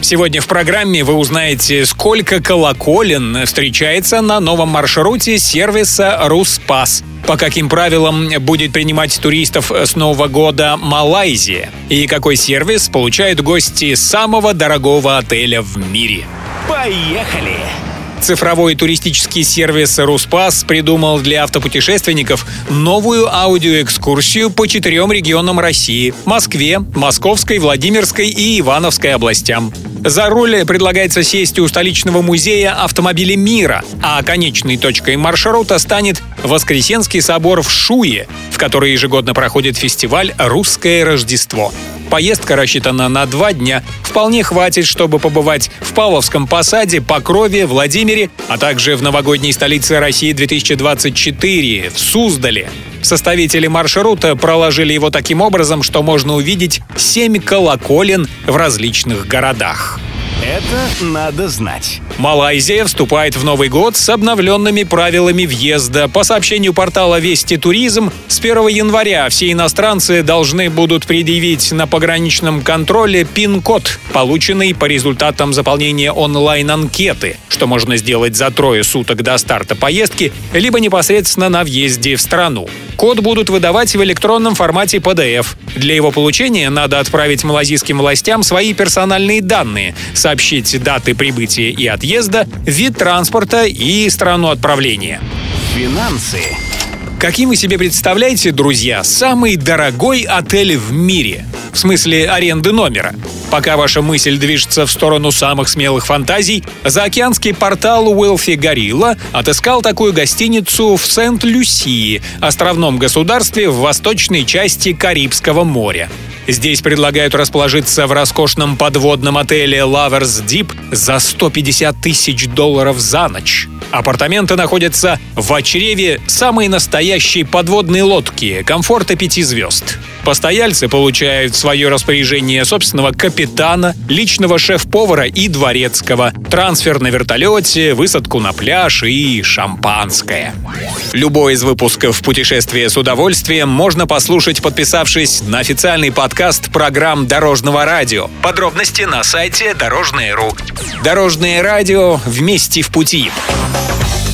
Сегодня в программе вы узнаете, сколько колоколен встречается на новом маршруте сервиса «Руспас», по каким правилам будет принимать туристов с Нового года Малайзия и какой сервис получают гости самого дорогого отеля в мире. Поехали! Цифровой туристический сервис «Руспас» придумал для автопутешественников новую аудиоэкскурсию по четырем регионам России – Москве, Московской, Владимирской и Ивановской областям. За руль предлагается сесть у столичного музея автомобилей мира, а конечной точкой маршрута станет Воскресенский собор в Шуе, в который ежегодно проходит фестиваль «Русское Рождество». Поездка рассчитана на два дня. Вполне хватит, чтобы побывать в Павловском посаде, Покрове, Владимире, а также в новогодней столице России 2024 в Суздале. Составители маршрута проложили его таким образом, что можно увидеть семь колоколен в различных городах. Это надо знать. Малайзия вступает в Новый год с обновленными правилами въезда. По сообщению портала Вести Туризм, с 1 января все иностранцы должны будут предъявить на пограничном контроле пин-код, полученный по результатам заполнения онлайн-анкеты, что можно сделать за трое суток до старта поездки, либо непосредственно на въезде в страну. Код будут выдавать в электронном формате PDF. Для его получения надо отправить малазийским властям свои персональные данные, сообщить даты прибытия и отъезда, вид транспорта и страну отправления. Финансы. Каким вы себе представляете, друзья, самый дорогой отель в мире? В смысле аренды номера. Пока ваша мысль движется в сторону самых смелых фантазий, заокеанский портал Уэлфи Горилла отыскал такую гостиницу в Сент-Люсии, островном государстве в восточной части Карибского моря. Здесь предлагают расположиться в роскошном подводном отеле Lovers Deep за 150 тысяч долларов за ночь. Апартаменты находятся в очреве самой настоящей подводной лодки комфорта пяти звезд. Постояльцы получают в свое распоряжение собственного капитана, личного шеф-повара и дворецкого, трансфер на вертолете, высадку на пляж и шампанское. Любой из выпусков «Путешествие с удовольствием» можно послушать, подписавшись на официальный подкаст программ Дорожного радио. Подробности на сайте Дорожное.ру. Дорожное радио вместе в пути.